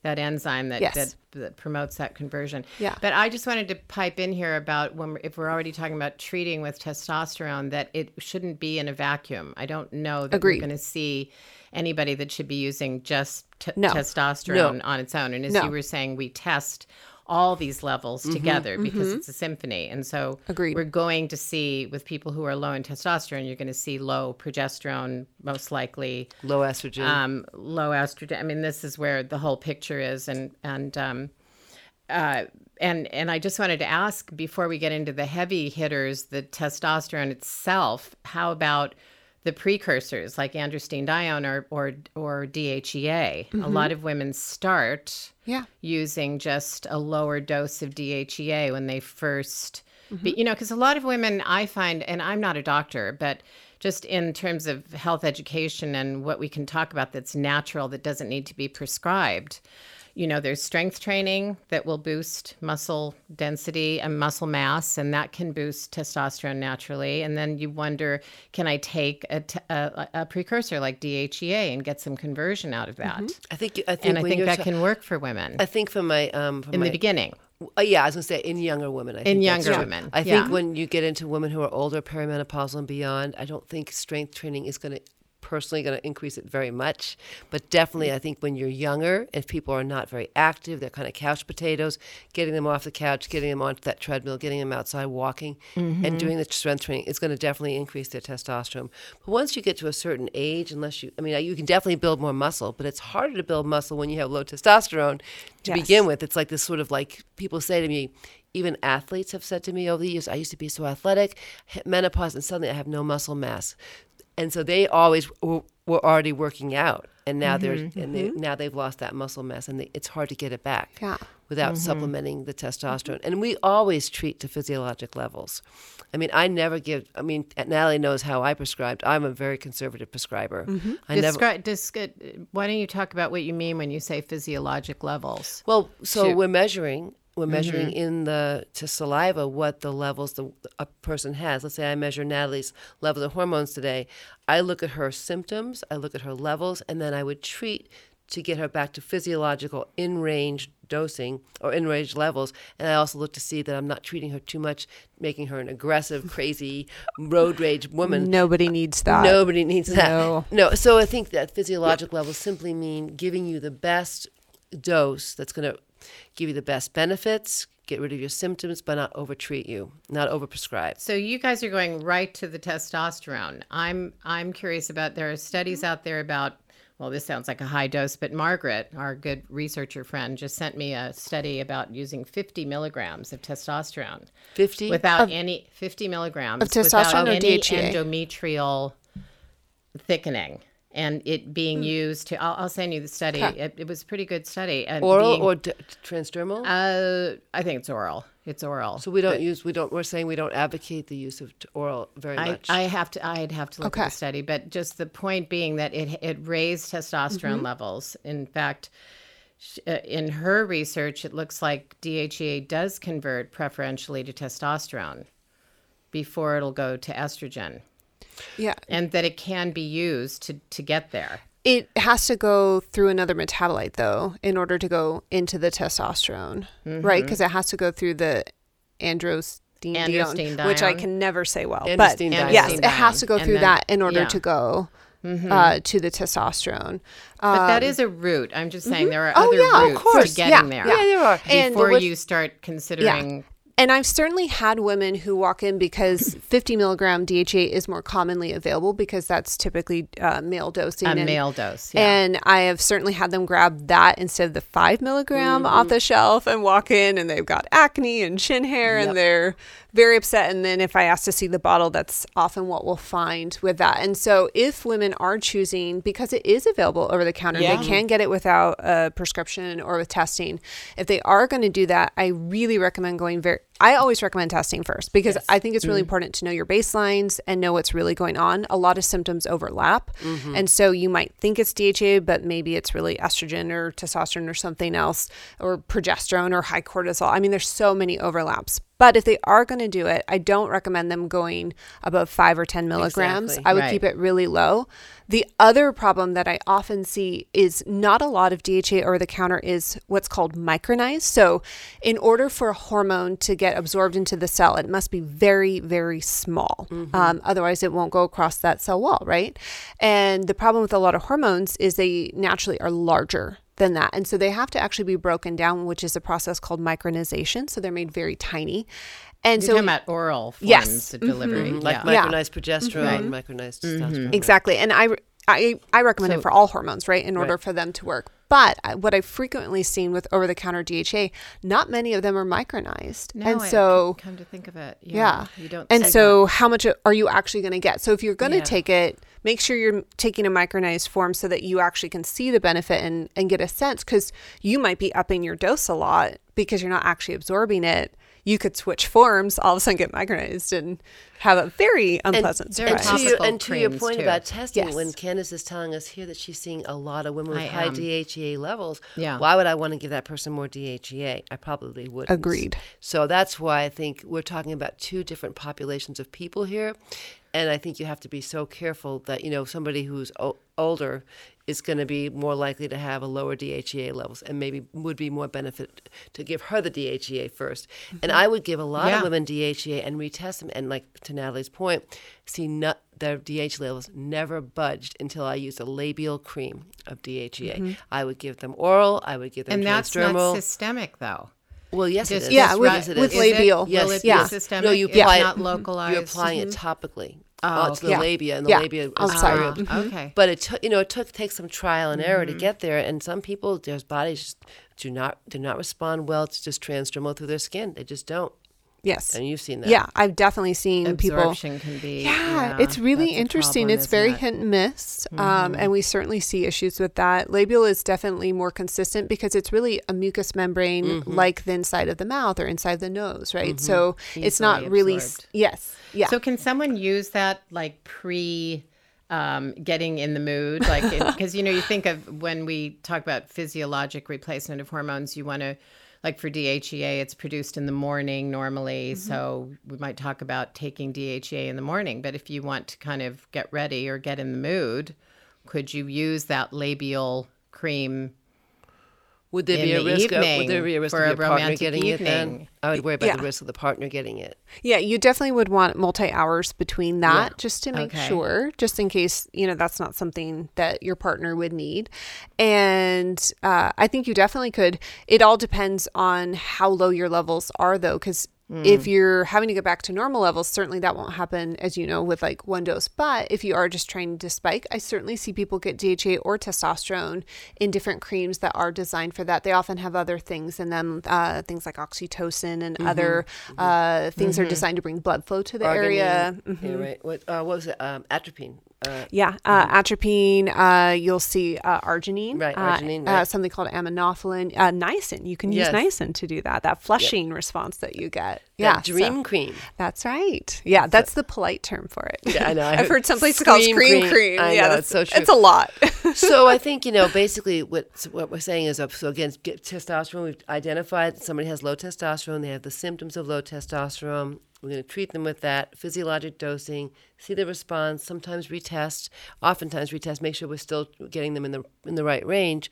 that enzyme that, Yes. that that promotes that conversion. Yeah. But I just wanted to pipe in here about when we're, if we're already talking about treating with testosterone, that it shouldn't be in a vacuum. I don't know that Agreed. we're going to see anybody that should be using just t- No. testosterone No. on its own. And as No. you were saying, we test all these levels together because it's a symphony. And so Mm-hmm. Agreed. we're going to see with people who are low in testosterone, you're going to see low progesterone, most likely low estrogen. um, low estrogen. I mean, this is where the whole picture is, and and um, uh, and and I just wanted to ask before we get into the heavy hitters, the testosterone itself. How about the precursors like androstenedione or or or DHEA? A lot mm-hmm. of women start Yeah. using just a lower dose of DHEA when they 1st But, mm-hmm. you know, because a lot of women I find, and I'm not a doctor, but just in terms of health education and what we can talk about that's natural that doesn't need to be prescribed. You know, there's strength training that will boost muscle density and muscle mass, and that can boost testosterone naturally. And then you wonder, can I take a, t- a, a precursor like DHEA and get some conversion out of that? I think. I think. And I think that ta- can work for women I think from my um from in my, the beginning. Uh, yeah, I was gonna say in younger women. I think that's younger women, I yeah. think when you get into women who are older, perimenopausal and beyond, I don't think strength training is going to personally going to increase it very much. But definitely, I think when you're younger, if people are not very active, they're kind of couch potatoes, getting them off the couch, getting them onto that treadmill, getting them outside walking, Mm-hmm. and doing the strength training is going to definitely increase their testosterone. But once you get to a certain age, unless you, I mean, you can definitely build more muscle, but it's harder to build muscle when you have low testosterone to Yes. begin with. It's like this sort of like people say to me, even athletes have said to me over the years, I used to be so athletic, hit menopause, and suddenly I have no muscle mass. And so they always were, were already working out, and now they're mm-hmm, and they, mm-hmm. now they've lost that muscle mass, and they, it's hard to get it back Yeah. without mm-hmm. supplementing the testosterone. And we always treat to physiologic levels. I mean, I never give. I mean, Natalie knows how I prescribed. I'm a very conservative prescriber. I never. Descri- descri- why don't you talk about what you mean when you say physiologic levels? Well, so Shoot. we're measuring. We're measuring mm-hmm. in the to saliva what the levels the a person has. Let's say I measure Natalie's levels of hormones today. I look at her symptoms, I look at her levels, and then I would treat to get her back to physiological in range dosing or in range levels. And I also look to see that I'm not treating her too much, making her an aggressive, crazy, road rage woman. Nobody needs that. Nobody needs that. No. No. So I think that physiologic levels simply mean giving you the best dose that's going to give you the best benefits, get rid of your symptoms, but not overtreat you, not overprescribe. So you guys are going right to the testosterone. I'm I'm curious about there are studies out there about well, this sounds like a high dose, but Margaret, our good researcher friend, just sent me a study about using 50 milligrams of testosterone 50? without any 50 milligrams Of testosterone without or any DHEA? endometrial thickening, and it being used to. I'll, I'll send you the study. Okay. It, it was a pretty good study. And Oral being- or d- transdermal? uh, I think it's oral. It's oral. so we don't use, we don't, we're saying we don't advocate the use of oral very much. I have to. I'd have to look at the study, but just the point being that it it raised testosterone Mm-hmm. levels. In fact, uh, in her research, it looks like DHEA does convert preferentially to testosterone before it'll go to estrogen, Yeah. and that it can be used to to get there. It has to go through another metabolite though in order to go into the testosterone, right? Because it has to go through the androstenedione, which I can never say well. But yes, it has to go through then- that in order yeah. to go uh, to the testosterone. But that Um, a route. I'm just saying there are Oh, other yeah, of routes course. to getting Yeah, there. Yeah, there are. Before But what- you start considering And I've certainly had women who walk in because 50 milligram DHA is more commonly available because that's typically uh, male dosing. a and- male dose. Yeah. And I have certainly had them grab that instead of the five milligram Mm-hmm. off the shelf and walk in and they've got acne and chin hair Yep. and they're very upset. And then if I ask to see the bottle, that's often what we'll find with that. And so if women are choosing, because it is available over the counter, Yeah. they can get it without a prescription or with testing. If they are going to do that, I really recommend going very, I always recommend testing first because I think it's really mm-hmm. important to know your baselines and know what's really going on. A lot of symptoms overlap. Mm-hmm. And so you might think it's DHA, but maybe it's really estrogen or testosterone or something else or progesterone or high cortisol. I mean, there's so many overlaps. But if they are going to do it, I don't recommend them going above five or 10 milligrams. Exactly. I would Right. keep it really low. The other problem that I often see is not a lot of DHA over the counter is what's called micronized. So, in order for a hormone to get absorbed into the cell, it must be very, very small. Um, otherwise, it won't go across that cell wall, right? And the problem with a lot of hormones is they naturally are larger than that. And so they have to actually be broken down, which is a process called micronization. So they're made very tiny. And You're so talking about oral forms Yes. of mm-hmm. delivery. Mhm, like mm-hmm. yeah. Yeah. Mm-hmm. micronized progesterone, micronized testosterone. right. Exactly. And I, I, I recommend So- it for all hormones, right, in order Right. for them to work. But what I've frequently seen with over the counter DHA, not many of them are micronized. No, and I- so, come to think of it, yeah. yeah, you don't. And see so, how much are you actually going to get? So, if you're going to Yeah. take it, make sure you're taking a micronized form so that you actually can see the benefit and, and get a sense because you might be upping your dose a lot because you're not actually absorbing it. You could switch forms, all of a sudden get micronized and have a very unpleasant there are And to, your, and to your point too. about testing, when Yes. Candace is telling us here that she's seeing a lot of women with I high am. DHEA levels, Yeah. why would I want to give that person more DHEA? I probably wouldn't. Agreed. So that's why I think we're talking about two different populations of people here. And I think you have to be so careful that, you know, somebody who's o- older is going to be more likely to have a lower DHEA levels and maybe would be more benefit to give her the DHEA 1st And mm-hmm. I would give a lot Yeah. of women DHEA and retest them. And like to Natalie's point, see not, their DHEA levels never budged until I used a labial cream of DHEA. Mm-hmm. I would give them oral. I would give them and that's not systemic, though. well, yes, Just is. Yeah, with- Yes, it with is. Is it? labial. Yes, it yeah. systemic? No, you It's apply not it. Mm-hmm. localized. You're applying it topically Oh, uh, to the yeah. labia, and the Yeah, labia outside. very Oh, okay. But it took, you know, it took takes some trial and error Mm-hmm. to get there, and some people, their bodies just do not do not respond well to just transdermal through their skin. They just don't, yes. and you've seen that. Yeah, I've definitely seen people. Absorption can be. Yeah, it's really interesting. problem, it's very isn't it? hit and miss. Um, and we certainly see issues with that. Labial is definitely more consistent because it's really a mucous membrane like the inside of the mouth or inside the nose, right? So it's not really, absorbed. yes. Yeah. So can someone use that like pre um, getting in the mood? Like, because you know, you think of when we talk about physiologic replacement of hormones, you want to, like for DHEA, it's produced in the morning normally. Mm-hmm. So we might talk about taking DHEA in the morning. But if you want to kind of get ready or get in the mood, could you use that labial cream? Would there In be a the risk? Of, would there be a risk for of a your partner romantic getting it? Then. I would worry about Yeah. the risk of the partner getting it. Yeah, you definitely would want multi hours between that Yeah. just to make Okay. sure, just in case, you know, that's not something that your partner would need. And uh, I think you definitely could. It all depends on how low your levels are, though, because If you're having to go back to normal levels, certainly that won't happen, as you know, with like one dose. But if you are just trying to spike, I certainly see people get DHA or testosterone in different creams that are designed for that. They often have other things in them, uh, things like oxytocin and Mm-hmm. other uh, things are designed to bring blood flow to the area. Arginine. Yeah, right. What, uh, what was it? Um, atropine. Uh, Yeah, uh, atropine. Uh, you'll see uh, arginine. Right, uh, arginine, Uh, right. something called aminophylline. Uh, niacin. You can use Yes. niacin to do that. That flushing response that you get. that Yeah, so- dream cream. that's right. Yeah, that's the polite term for it. Yeah, I know. I've heard some places called scream cream. cream. I yeah, know, that's so true. It's a lot. so I think you know basically what what we're saying is so again get testosterone. We've identified that somebody has low testosterone. They have the symptoms of low testosterone. We're going to treat them with that physiologic dosing. See the response. Sometimes retest. Oftentimes retest. Make sure we're still getting them in the in the right range.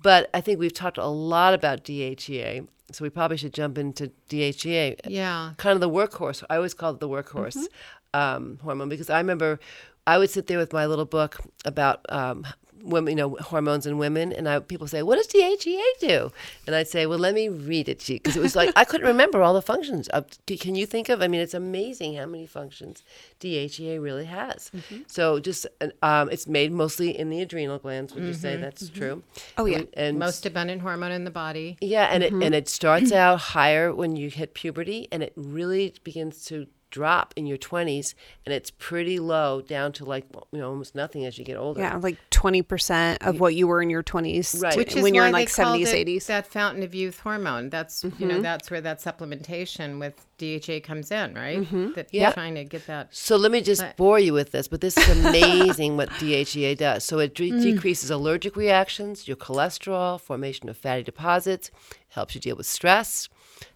But I think we've talked a lot about DHEA, so we probably should jump into DHEA Yeah. kind of the workhorse. I always called it the workhorse um, hormone because I remember I would sit there with my little book about um, women, you know, hormones in women, and I, people say, "What does DHEA do?" And I'd say, "Well, let me read it to you," because it was like I couldn't remember all the functions. Of, can you think of? I mean, it's amazing how many functions DHEA really has. Mm-hmm. So just um, it's made mostly in the adrenal glands. Would you say mm-hmm. that's mm-hmm. true? Oh, yeah. And, and Most abundant hormone in the body. yeah, and it and it starts out higher when you hit puberty, and it really begins to drop in your 20s, and it's pretty low down to like you know almost nothing as you get older. Yeah, like 20% of what you were in your 20s Right. Which is when you're in like they called 70s, it 80s. That fountain of youth hormone. That's you Mm-hmm. know that's where that supplementation with DHA comes in, right? Mm-hmm. That Yeah. trying to get that. So let me just But- bore you with this, but this is amazing what DHEA does. So it de- decreases allergic reactions, your cholesterol, formation of fatty deposits, helps you deal with stress,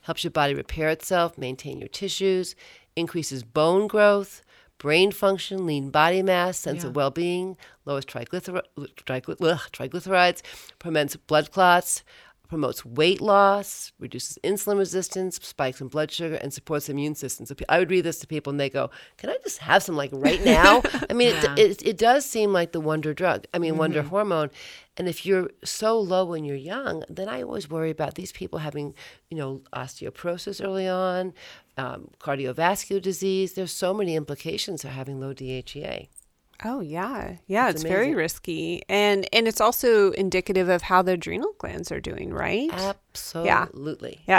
helps your body repair itself, maintain your tissues, increases bone growth, brain function, lean body mass, sense of well-being, lowers triglycer- triglycerides, prevents blood clots, promotes weight loss, reduces insulin resistance, spikes in blood sugar, and supports the immune system. So I would read this to people and they go, "Can I just have some like right now?" I mean, it, it, it does seem like the wonder drug. I mean, wonder hormone. And if you're so low when you're young, then I always worry about these people having, you know, osteoporosis early on, um, cardiovascular disease. There's so many implications of having low DHEA. Oh yeah, yeah. It's, It's very risky, and and it's also indicative of how the adrenal glands are doing, right? Absolutely. Yeah,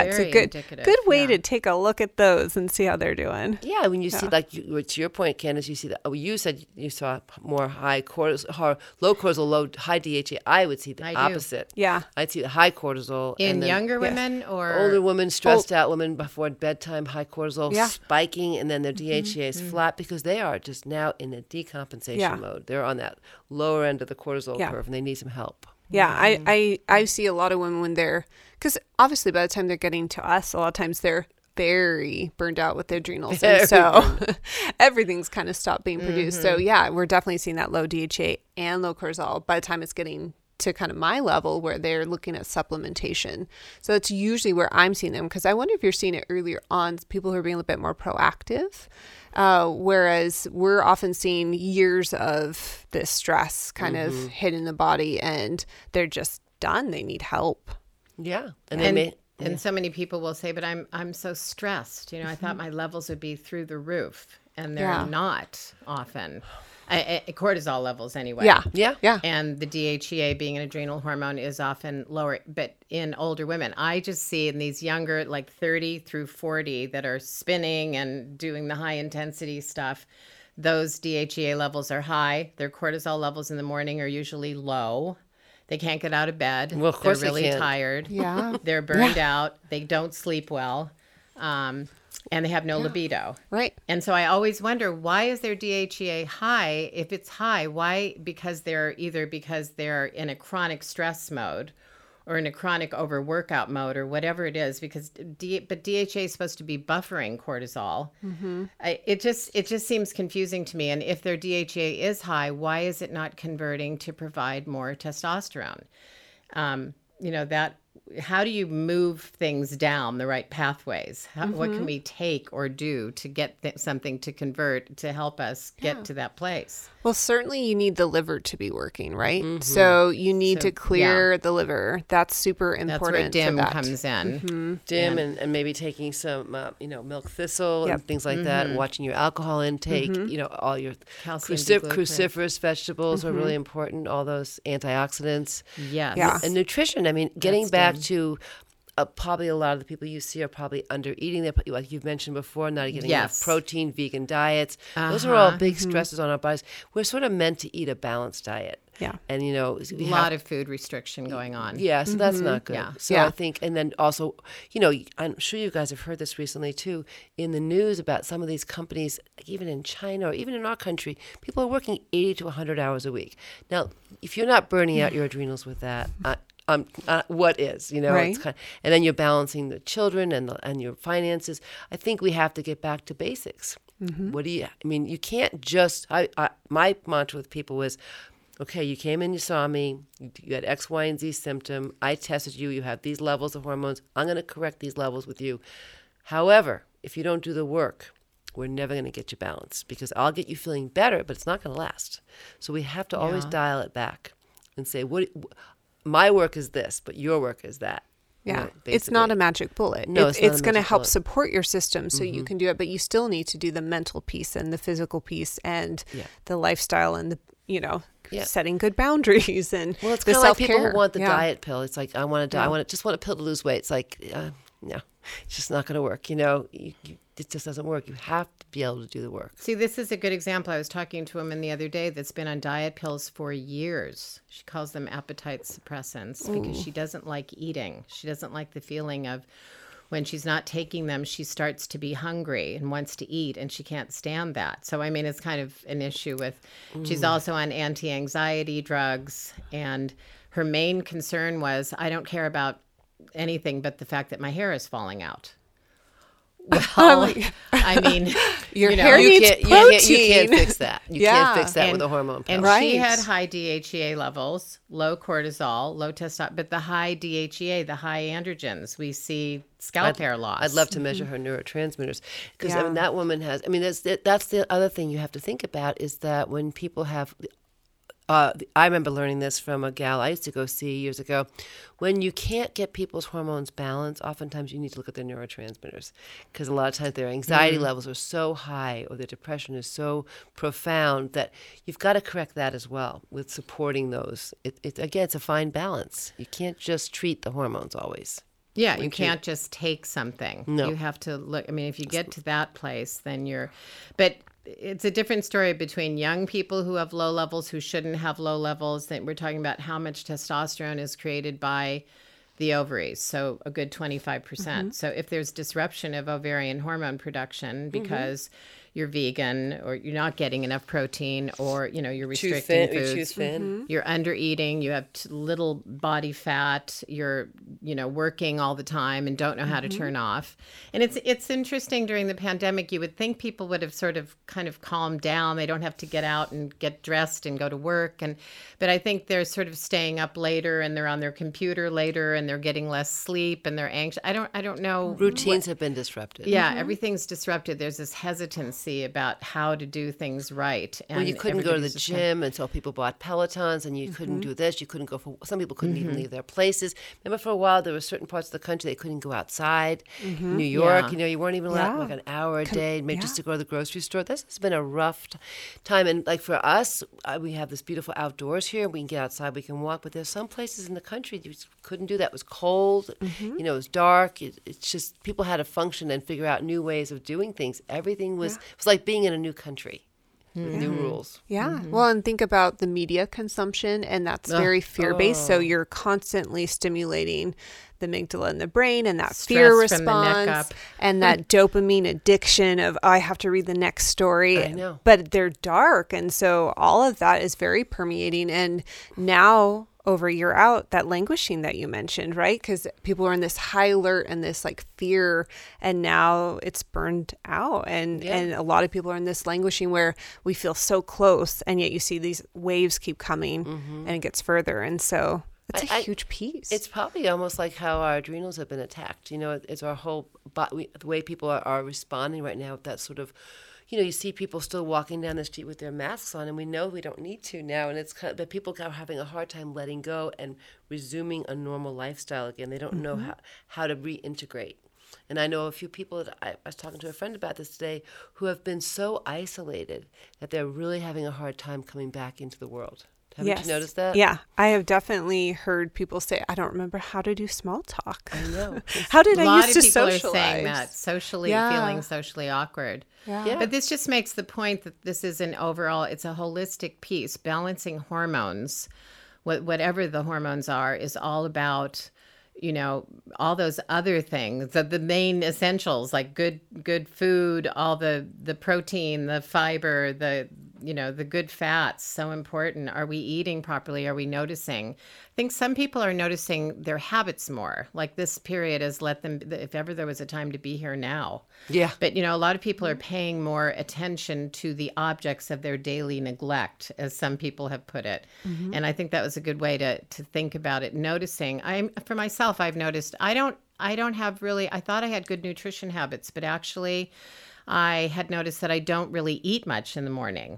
it's a good good way yeah. to take a look at those and see how they're doing. Yeah, when you see like you, to your point, Candace, you see that. Oh, you said you saw more high cortisol, low cortisol, low high DHA. I would see the I do. opposite. Yeah. I'd see the high cortisol In then younger women or older women, stressed oh. out women before bedtime, high cortisol Yeah. spiking, and then their mm-hmm, DHA is mm-hmm. flat because they are just now in a decompensation Yeah. mode. They're on that lower end of the cortisol Yeah. curve, and they need some help. Yeah, I, mm-hmm. I I see a lot of women when they're because obviously by the time they're getting to us, a lot of times they're very burned out with the adrenals, and so everything's kind of stopped being produced. So yeah, we're definitely seeing that low DHA and low cortisol by the time it's getting to kind of my level where they're looking at supplementation. So that's usually where I'm seeing them because I wonder if you're seeing it earlier on, people who are being a little bit more proactive. Uh, whereas we're often seeing years of this stress kind of hitting the body and they're just done. They need help. Yeah, and, they and, may. and so many people will say, "But I'm I'm so stressed. You know, I thought mm-hmm. my levels would be through the roof, and they're Yeah. not often. I, I, cortisol levels, anyway. Yeah. Yeah. Yeah. And the DHEA, being an adrenal hormone, is often lower. But in older women, I just see in these younger, like 30 through 40, that are spinning and doing the high intensity stuff, those DHEA levels are high. Their cortisol levels in the morning are usually low. They can't get out of bed. Well, of course they They're really can't. tired. Yeah. They're burned out. They don't sleep well. Um, and they have no libido. Right. And so I always wonder why is their DHEA high? If it's high, why? Because they're either because they're in a chronic stress mode or in a chronic overworkout mode or whatever it is because D, but DHA is supposed to be buffering cortisol. I, it just it just seems confusing to me. And if their DHA is high, why is it not converting to provide more testosterone? um, you know that how do you move things down the right pathways? How, what can we take or do to get th- something to convert to help us get to that place Well, certainly you need the liver to be working, right? Mm-hmm. So you need So, to clear the liver. That's super important. that's important. where DIM that. comes in mm-hmm. Mm-hmm. DIM and, and maybe taking some uh, you know milk thistle Yep. and things like that and watching your alcohol intake you know all your Calcium crucif- cruciferous vegetables are really important all those antioxidants yes Yeah. and nutrition i mean getting That's back DIM. to uh, probably a lot of the people you see are probably under eating they're, like you've mentioned before not getting enough protein vegan diets those are all Uh-huh. big stresses on our bodies we're sort of meant to eat a balanced diet Yeah. and you know a we have- lot of food restriction going on yeah, so that's not good. Yeah. So Yeah. I think, and then also, you know, I'm sure you guys have heard this recently too in the news about some of these companies, even in China or even in our country, people are working 80 to 100 hours a week. Now, if you're not burning out your adrenals with that, uh, um, uh, what is, you know, Right. it's kind and then you're balancing the children and the, and your finances. I think we have to get back to basics. What do you? I mean, you can't just. I, I my mantra with people was, okay, you came in, you saw me, you, had X, Y, and Z symptom. I tested you. You have these levels of hormones. I'm going to correct these levels with you. However, if you don't do the work, we're never going to get you balanced because I'll get you feeling better, but it's not going to last. So we have to always dial it back and say, what my work is this, but your work is that. Yeah, know, it's not a magic bullet. No, it's, it's it's going to help bullet. support your system so you can do it, but you still need to do the mental piece and the physical piece and Yeah. the lifestyle and the you know Yeah. setting good boundaries and Well, it's the kind of like people want the Yeah. diet pill. It's like I want to, die. I want to just want a pill to lose weight. It's like, uh, no, it's just not going to work. You know, you, you, it just doesn't work. You have to be able to do the work. See, this is a good example. I was talking to a woman the other day that's been on diet pills for years. She calls them appetite suppressants because she doesn't like eating. She doesn't like the feeling of when she's not taking them, she starts to be hungry and wants to eat, and she can't stand that. So, I mean, it's kind of an issue with. She's also on anti anxiety drugs, and her main concern was I don't care about anything but the fact that my hair is falling out. Well, I mean, Your you know, hair You needs can't, you protein. can't, you can't fix that. You Yeah. can't fix that with a hormone pill. And Right. she had high DHEA levels, low cortisol, low testosterone, but the high DHEA, the high androgens, we see scalp hair loss. I'd love to measure mm-hmm. her neurotransmitters because I mean that woman has. I mean that's that's the other thing you have to think about is that when people have. Uh, I remember learning this from a gal I used to go see years ago. When you can't get people's hormones balanced, oftentimes you need to look at their neurotransmitters because a lot of times their anxiety levels are so high or their depression is so profound that you've got to correct that as well with supporting those. It, it, again, it's a fine balance. You can't just treat the hormones always. Yeah, you can't just take something. No. You have to look. I mean, if you get to that place, then you're. But it's a different story between young people who have low levels who shouldn't have low levels. That we're talking about how much testosterone is created by the ovaries, so a good 25%. percent mm-hmm. So if there's disruption of ovarian hormone production mm-hmm. because you're vegan or you're not getting enough protein or you know you're Too restricting thin, foods. too thin. Mm-hmm. you're under eating you have little body fat you're you know working all the time and don't know how to mm-hmm. turn off. And it's it's interesting during the pandemic you would think people would have sort of kind of calmed down. They don't have to get out and get dressed and go to work. And but i think they're sort of staying up later and they're on their computer later and they're getting less sleep and they're anxious. I don't i don't know Routines have been disrupted. yeah mm-hmm. everything's disrupted. There's this hesitancy about how to do things right and Well, you couldn't go to the everybody's kind of- gym until people bought Pelotons, and you couldn't mm-hmm. do this. You couldn't go for some people couldn't even mm-hmm. leave their places. Remember, for a while there were certain parts of the country they couldn't go outside. Mm-hmm. New York, Yeah. you know, you weren't even allowed Yeah. like an hour a day, maybe just to go to the grocery store. This has been a rough t- time, and like for us, we have this beautiful outdoors here. We can get outside, we can walk, but there's some places in the country you couldn't do that. It was cold, you know, it was dark. It, it's just people had to function and figure out new ways of doing things. Everything was it was like being in a new country with new rules. Yeah. Mm-hmm. Well, and think about the media consumption, and that's ah. very fear based. So oh. you're constantly stimulating the amygdala in the brain and that fear Stress from the neck response and hmm. that dopamine addiction of "Oh, I have to read the next story. I know. But they're dark. And so all of that is very permeating. And now, over a year out, that languishing that you mentioned, right? Because people are in this high alert and this like fear, and now it's burned out. And, Yeah. and a lot of people are in this languishing where we feel so close, and yet you see these waves keep coming and it gets further. And so it's a Mm-hmm. I- huge piece. It's probably almost like how our adrenals have been attacked. You know, it's our whole body, the way people are, are responding right now with that sort of, you know, you see people still walking down the street with their masks on, and we know we don't need to now. And it's kind of, but people are having a hard time letting go and resuming a normal lifestyle again. They don't know mm-hmm. how, how to reintegrate. And I know a few people that I, I was talking to a friend about this today who have been so isolated that they're really having a hard time coming back into the world. Haven't you noticed that? Yeah, I have definitely heard people say, "I don't remember how to do small talk. I know. How did a I lot used of to people socialize?" are saying that socially Yeah. feeling socially awkward Yeah. Yeah. but this just makes the point that this is an overall it's a holistic piece balancing hormones what, whatever the hormones are is all about you know all those other things the, the main essentials like good good food all the the protein the fiber the you know the good fats so important are we eating properly are we noticing i think some people are noticing their habits more like this period has let them if ever there was a time to be here now Yeah. but you know, a lot of people are paying more attention to the objects of their daily neglect, as some people have put it. Mm-hmm. And I think that was a good way to to think about it. Noticing, I'm for myself, I've noticed I don't I don't have really. I thought I had good nutrition habits, but actually. I had noticed that I don't really eat much in the morning.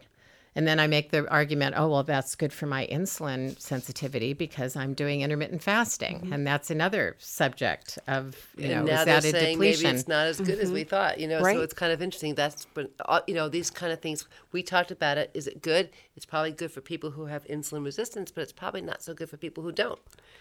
And then I make the argument, oh, well, that's good for my insulin sensitivity because I'm doing intermittent fasting. Mm-hmm. And that's another subject of, you know, and now is they're that a saying depletion? maybe it's not as good as we thought. You know, Right. so it's kind of interesting. That's but uh, you know these kind of things we talked about it. Is it good? It's probably good for people who have insulin resistance, but it's probably not so good for people who don't.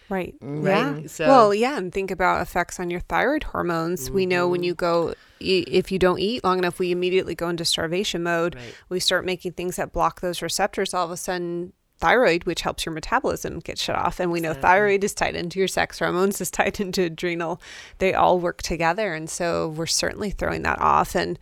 Right. Right. Yeah. So- well, yeah, and think about effects on your thyroid hormones. We know Mm-hmm. when you go, if you don't eat long enough, we immediately go into starvation mode. Right. We start making things that block those receptors. All of a sudden, thyroid, which helps your metabolism, gets shut off. And we know thyroid is tied into your sex hormones, is tied into adrenal. They all work together, and so we're certainly throwing that off. And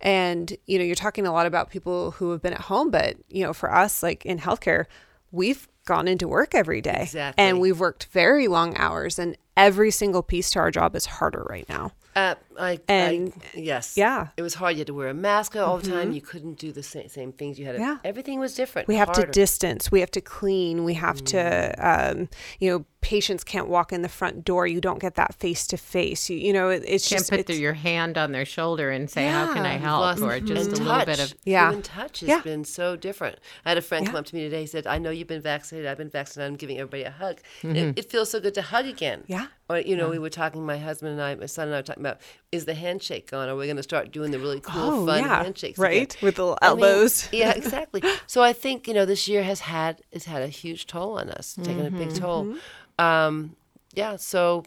and you know, you're talking a lot about people who have been at home, but you know, for us, like in healthcare, we've gone into work every day Exactly. and we've worked very long hours and every single piece to our job is harder right now Uh, I, And- I yes, yeah. Mm-hmm. it was hard. You had to wear a mask all the time. You couldn't do the same, same things. You had to, Yeah. everything was different. we have harder. to distance we have to clean we have to um, you know patients can't walk in the front door you don't get that face to face you you know it, it's Can't just put it's, your hand on their shoulder and say, how can I help? Lost- Or just and a little bit of, Yeah. Human touch has Yeah. been so different. I had a friend come up to me today. He said, "I know you've been vaccinated. I've been vaccinated. I'm giving everybody a hug. Mm-hmm. It, it feels so good to hug again." Yeah. Or you know, we were talking. My husband and I, my son and I, were talking about is the handshake gone? Are we going to start doing the really cool, Oh, fun yeah. handshakes Right? again? With the little I mean, elbows. yeah, exactly. So I think you know this year has had has had a huge toll on us, taken a big mm-hmm. toll. Mm-hmm. Um, yeah. So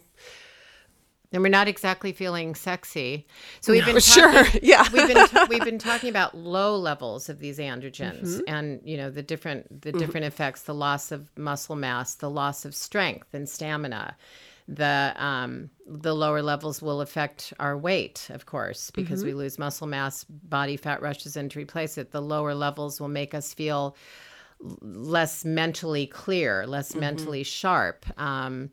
and we're not exactly feeling sexy. So we've been sure yeah we've been we've been talking about low levels of these androgens Mm-hmm. and you know the different the different effects the loss of muscle mass the loss of strength and stamina the um, the lower levels will affect our weight of course because Mm-hmm. we lose muscle mass body fat rushes in to replace it the lower levels will make us feel less mentally clear less mm-hmm. mentally sharp um,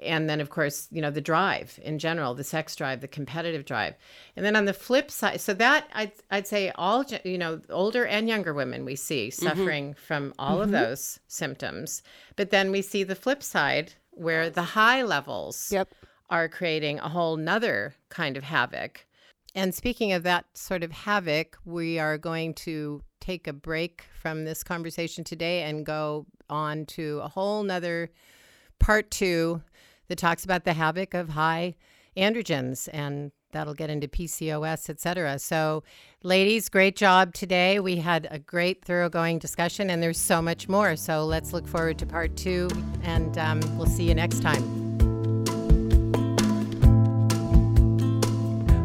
and then of course you know the drive in general the sex drive the competitive drive. And then on the flip side so that i'd, I'd say all you know older and younger women we see mm-hmm. suffering from all of mm-hmm. those symptoms. But then we see the flip side where the high levels Yep. are creating a whole nother kind of havoc and speaking of that sort of havoc we are going to take a break from this conversation today and go on to a whole nother part two that talks about the havoc of high androgens and that'll get into PCOS, et cetera. So, ladies, great job today. We had a great, thoroughgoing discussion, and there's so much more. So, let's look forward to part two, and um, we'll see you next time.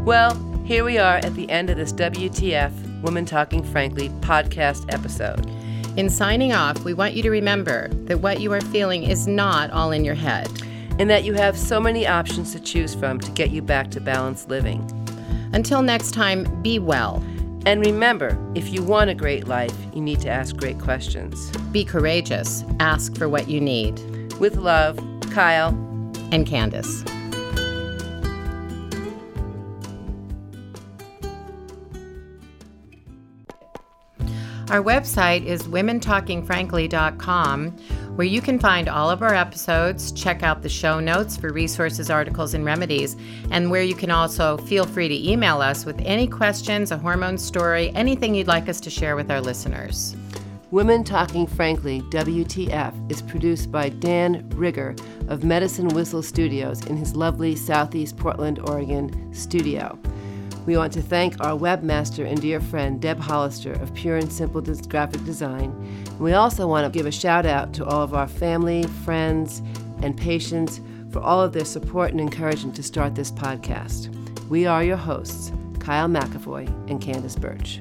Well, here we are at the end of this WTF Women Talking Frankly podcast episode. In signing off, we want you to remember that what you are feeling is not all in your head. And that you have so many options to choose from to get you back to balanced living. Until next time, be well, And remember, if you want a great life, you need to ask great questions. be courageous, ask for what you need. With love, Kyle. And Candace. Our website is womentalkingfrankly.com, where you can find all of our episodes, check out the show notes for resources, articles, and remedies, and where you can also feel free to email us with any questions, a hormone story, anything you'd like us to share with our listeners. Women Talking Frankly, WTF, is produced by Dan Rigger of Medicine Whistle Studios in his lovely Southeast Portland, Oregon studio. We want to thank our webmaster and dear friend Deb Hollister of Pure and Simple Graphic Design. And we also want to give a shout out to all of our family, friends, and patients for all of their support and encouragement to start this podcast. We are your hosts, Kyle McAvoy and Candace Birch.